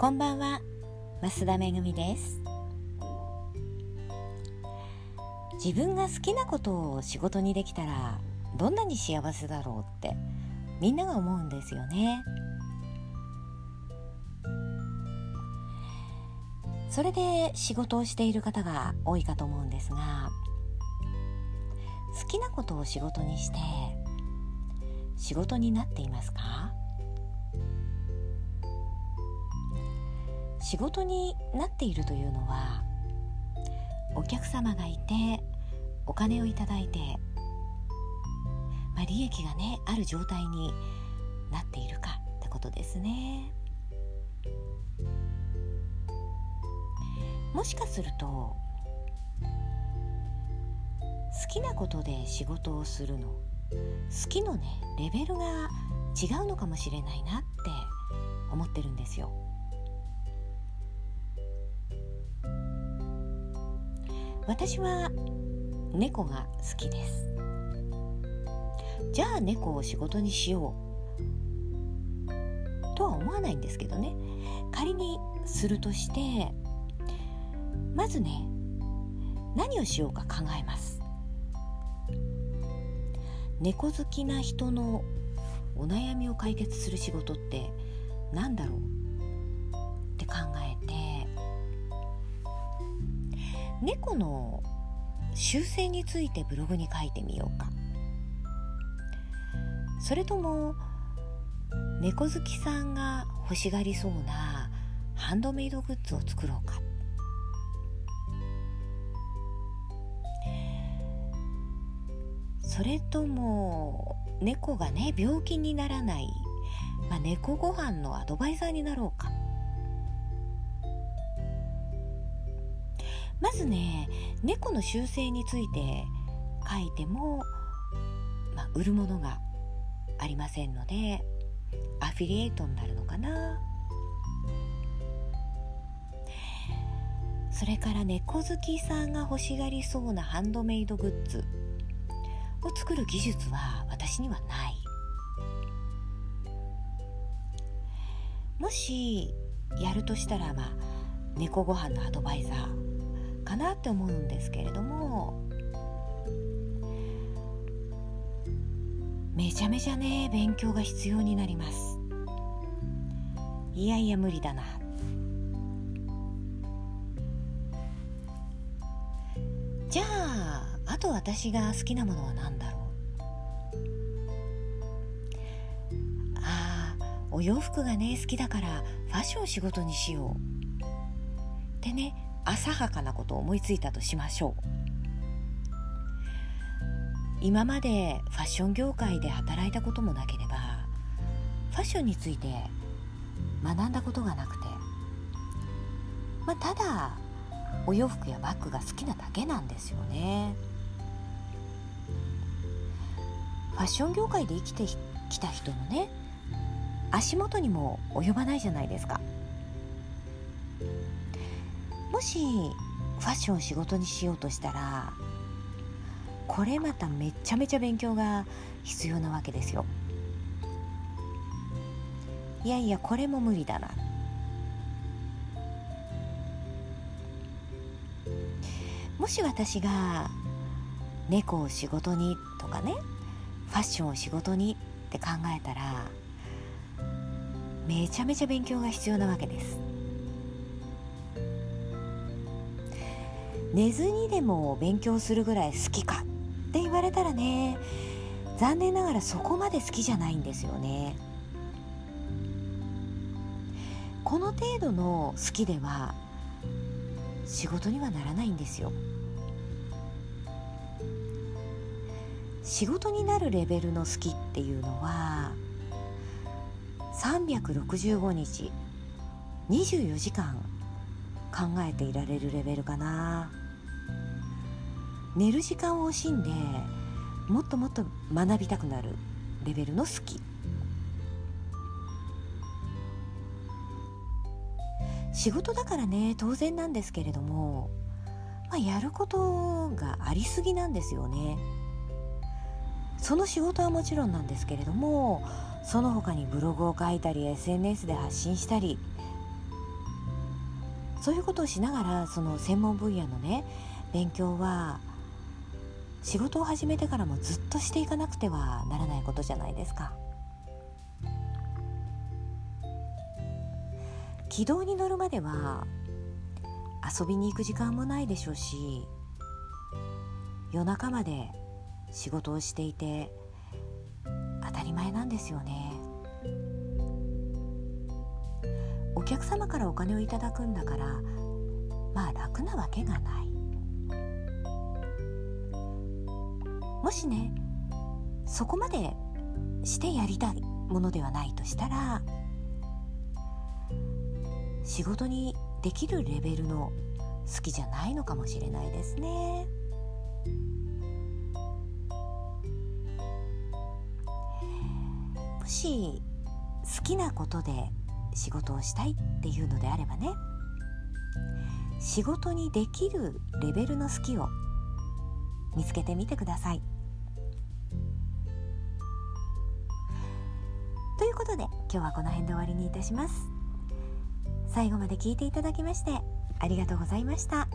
こんばんは。増田めぐみです。自分が好きなことを仕事にできたらどんなに幸せだろうってみんなが思うんですよね。それで仕事をしている方が多いかと思うんですが好きなことを仕事にして仕事になっていますか？仕事になっているというのはお客様がいてお金をいただいて、まあ、利益がねある状態になっているかってことですねもしかすると好きなことで仕事をするの好きのねレベルが違うのかもしれないなって思ってるんですよ。私は猫が好きです。じゃあ猫を仕事にしようとは思わないんですけどね。仮にするとしてまずね何をしようか考えます。猫好きな人のお悩みを解決する仕事って何だろうって考猫の習性についてブログに書いてみようか。それとも猫好きさんが欲しがりそうなハンドメイドグッズを作ろうか。それとも猫がね病気にならない、まあ、猫ご飯のアドバイザーになろうか。まずね猫の習性について書いても、まあ、売るものがありませんのでアフィリエイトになるのかな。それから猫好きさんが欲しがりそうなハンドメイドグッズを作る技術は私にはない。もしやるとしたらまあ猫ご飯のアドバイザーかなって思うんですけれどもめちゃめちゃね勉強が必要になります。いやいや無理だな。じゃああと私が好きなものは何だろう？ああお洋服がね好きだからファッション仕事にしよう。ってね浅はかなことを思いついたとしましょう。今までファッション業界で働いたこともなければファッションについて学んだことがなくて、まあ、ただお洋服やバッグが好きなだけなんですよね。ファッション業界で生きてきた人のね足元にも及ばないじゃないですか。もしファッションを仕事にしようとしたらこれまためちゃめちゃ勉強が必要なわけですよ。いやいやこれも無理だな。もし私が猫を仕事にとかねファッションを仕事にって考えたらめちゃめちゃ勉強が必要なわけです。寝ずにでも勉強するぐらい好きかって言われたらね残念ながらそこまで好きじゃないんですよね。この程度の好きでは仕事にはならないんですよ。仕事になるレベルの好きっていうのは365日24時間考えていられるレベルかな。寝る時間を惜しんでもっともっと学びたくなるレベルの好き。仕事だからね当然なんですけれども、まあ、やることがありすぎなんですよね。その仕事はもちろんなんですけれどもその他にブログを書いたり SNS で発信したりそういうことをしながらその専門分野のね勉強は仕事を始めてからもずっとしていかなくてはならないことじゃないですか。軌道に乗るまでは遊びに行く時間もないでしょうし夜中まで仕事をしていて当たり前なんですよねお客様からお金をいただくんだからまあ楽なわけがないもしねそこまでしてやりたいものではないとしたら仕事にできるレベルの好きじゃないのかもしれないですね。もし好きなことで仕事をしたいっていうのであればね仕事にできるレベルの好きを見つけてみてください。ということで今日はこの辺で終わりにいたします。最後まで聞いていただきましてありがとうございました。